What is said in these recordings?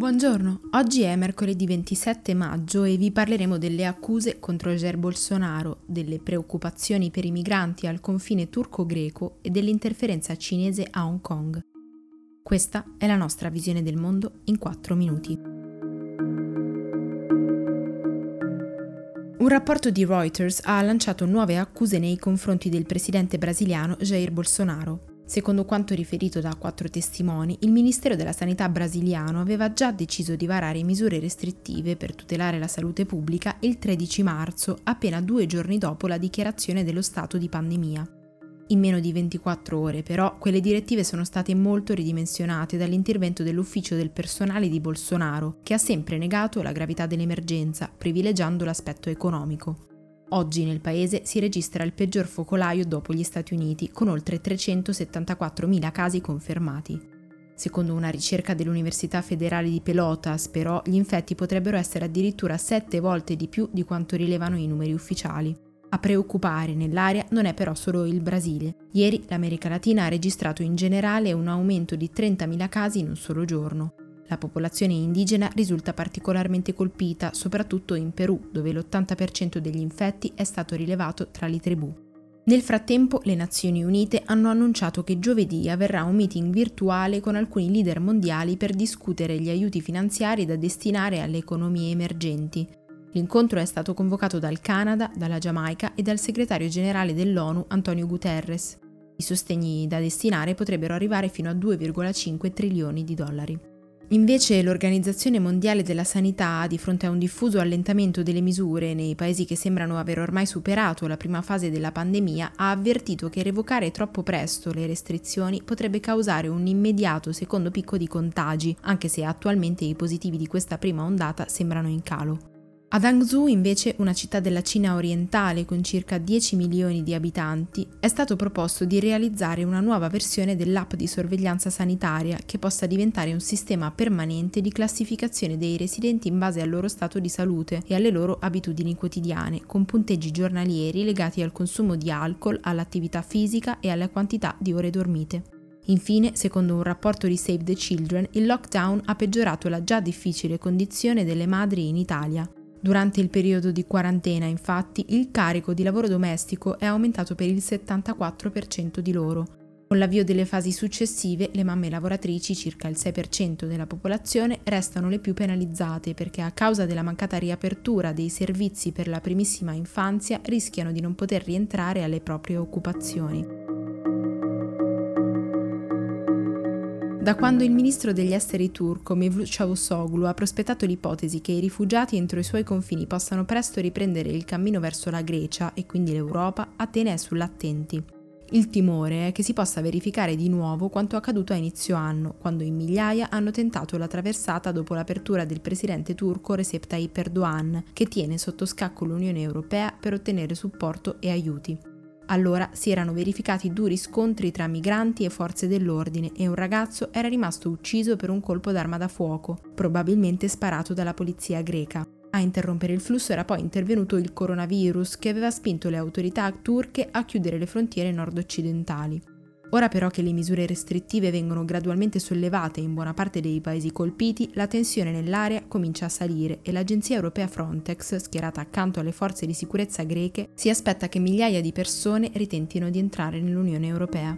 Buongiorno, oggi è mercoledì 27 maggio e vi parleremo delle accuse contro Jair Bolsonaro, delle preoccupazioni per i migranti al confine turco-greco e dell'interferenza cinese a Hong Kong. Questa è la nostra visione del mondo in 4 minuti. Un rapporto di Reuters ha lanciato nuove accuse nei confronti del presidente brasiliano Jair Bolsonaro. Secondo quanto riferito da quattro testimoni, il Ministero della Sanità brasiliano aveva già deciso di varare misure restrittive per tutelare la salute pubblica il 13 marzo, appena due giorni dopo la dichiarazione dello stato di pandemia. In meno di 24 ore, però, quelle direttive sono state molto ridimensionate dall'intervento dell'ufficio del personale di Bolsonaro, che ha sempre negato la gravità dell'emergenza, privilegiando l'aspetto economico. Oggi nel paese si registra il peggior focolaio dopo gli Stati Uniti, con oltre 374.000 casi confermati. Secondo una ricerca dell'Università federale di Pelotas, però, gli infetti potrebbero essere addirittura sette volte di più di quanto rilevano i numeri ufficiali. A preoccupare nell'area non è però solo il Brasile. Ieri l'America Latina ha registrato in generale un aumento di 30.000 casi in un solo giorno. La popolazione indigena risulta particolarmente colpita, soprattutto in Perù, dove l'80% degli infetti è stato rilevato tra le tribù. Nel frattempo, le Nazioni Unite hanno annunciato che giovedì avverrà un meeting virtuale con alcuni leader mondiali per discutere gli aiuti finanziari da destinare alle economie emergenti. L'incontro è stato convocato dal Canada, dalla Giamaica e dal segretario generale dell'ONU Antonio Guterres. I sostegni da destinare potrebbero arrivare fino a 2,5 trilioni di dollari. Invece l'Organizzazione Mondiale della Sanità, di fronte a un diffuso allentamento delle misure nei paesi che sembrano aver ormai superato la prima fase della pandemia, ha avvertito che revocare troppo presto le restrizioni potrebbe causare un immediato secondo picco di contagi, anche se attualmente i positivi di questa prima ondata sembrano in calo. Ad Hangzhou, invece, una città della Cina orientale con circa 10 milioni di abitanti, è stato proposto di realizzare una nuova versione dell'app di sorveglianza sanitaria che possa diventare un sistema permanente di classificazione dei residenti in base al loro stato di salute e alle loro abitudini quotidiane, con punteggi giornalieri legati al consumo di alcol, all'attività fisica e alla quantità di ore dormite. Infine, secondo un rapporto di Save the Children, il lockdown ha peggiorato la già difficile condizione delle madri in Italia. Durante il periodo di quarantena, infatti, il carico di lavoro domestico è aumentato per il 74% di loro. Con l'avvio delle fasi successive, le mamme lavoratrici, circa il 6% della popolazione, restano le più penalizzate perché a causa della mancata riapertura dei servizi per la primissima infanzia rischiano di non poter rientrare alle proprie occupazioni. Da quando il ministro degli esteri turco Mevlut Cavusoglu ha prospettato l'ipotesi che i rifugiati entro i suoi confini possano presto riprendere il cammino verso la Grecia e quindi l'Europa, Atene è sull'attenti. Il timore è che si possa verificare di nuovo quanto accaduto a inizio anno, quando in migliaia hanno tentato la traversata dopo l'apertura del presidente turco Recep Tayyip Erdogan, che tiene sotto scacco l'Unione Europea per ottenere supporto e aiuti. Allora si erano verificati duri scontri tra migranti e forze dell'ordine e un ragazzo era rimasto ucciso per un colpo d'arma da fuoco, probabilmente sparato dalla polizia greca. A interrompere il flusso era poi intervenuto il coronavirus che aveva spinto le autorità turche a chiudere le frontiere nord-occidentali. Ora però che le misure restrittive vengono gradualmente sollevate in buona parte dei paesi colpiti, la tensione nell'area comincia a salire e l'agenzia europea Frontex, schierata accanto alle forze di sicurezza greche, si aspetta che migliaia di persone ritentino di entrare nell'Unione Europea.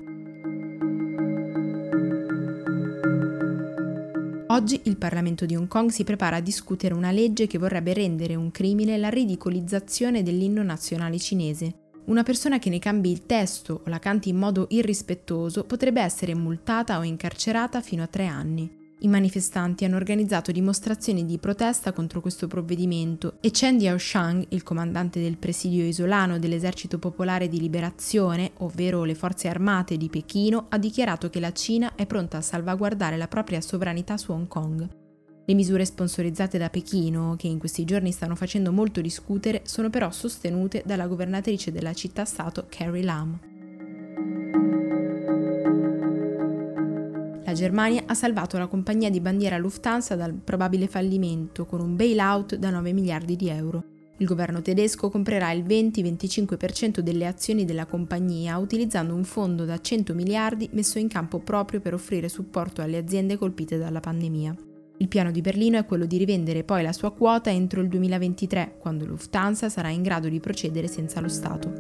Oggi il Parlamento di Hong Kong si prepara a discutere una legge che vorrebbe rendere un crimine la ridicolizzazione dell'inno nazionale cinese, una persona che ne cambi il testo o la canti in modo irrispettoso potrebbe essere multata o incarcerata fino a tre anni. I manifestanti hanno organizzato dimostrazioni di protesta contro questo provvedimento e Chen Diaoshang, il comandante del presidio isolano dell'Esercito Popolare di Liberazione, ovvero le forze armate di Pechino, ha dichiarato che la Cina è pronta a salvaguardare la propria sovranità su Hong Kong. Le misure sponsorizzate da Pechino, che in questi giorni stanno facendo molto discutere, sono però sostenute dalla governatrice della città-stato Carrie Lam. La Germania ha salvato la compagnia di bandiera Lufthansa dal probabile fallimento con un bailout da 9 miliardi di euro. Il governo tedesco comprerà il 20-25% delle azioni della compagnia utilizzando un fondo da 100 miliardi messo in campo proprio per offrire supporto alle aziende colpite dalla pandemia. Il piano di Berlino è quello di rivendere poi la sua quota entro il 2023, quando Lufthansa sarà in grado di procedere senza lo Stato.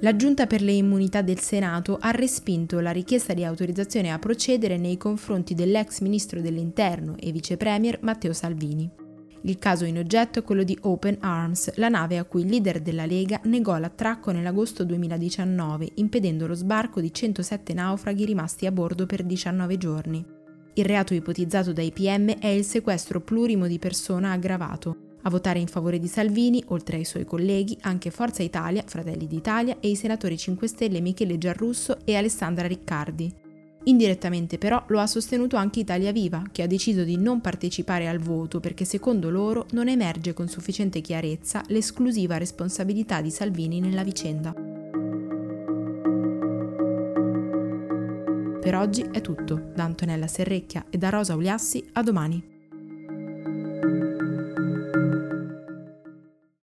La Giunta per le immunità del Senato ha respinto la richiesta di autorizzazione a procedere nei confronti dell'ex ministro dell'Interno e vice premier Matteo Salvini. Il caso in oggetto è quello di Open Arms, la nave a cui il leader della Lega negò l'attracco nell'agosto 2019, impedendo lo sbarco di 107 naufraghi rimasti a bordo per 19 giorni. Il reato ipotizzato dai PM è il sequestro plurimo di persona aggravato, a votare in favore di Salvini, oltre ai suoi colleghi, anche Forza Italia, Fratelli d'Italia e i senatori 5 Stelle Michele Giarrusso e Alessandra Riccardi. Indirettamente però lo ha sostenuto anche Italia Viva, che ha deciso di non partecipare al voto perché secondo loro non emerge con sufficiente chiarezza l'esclusiva responsabilità di Salvini nella vicenda. Per oggi è tutto, da Antonella Serrecchia e da Rosa Uliassi a domani.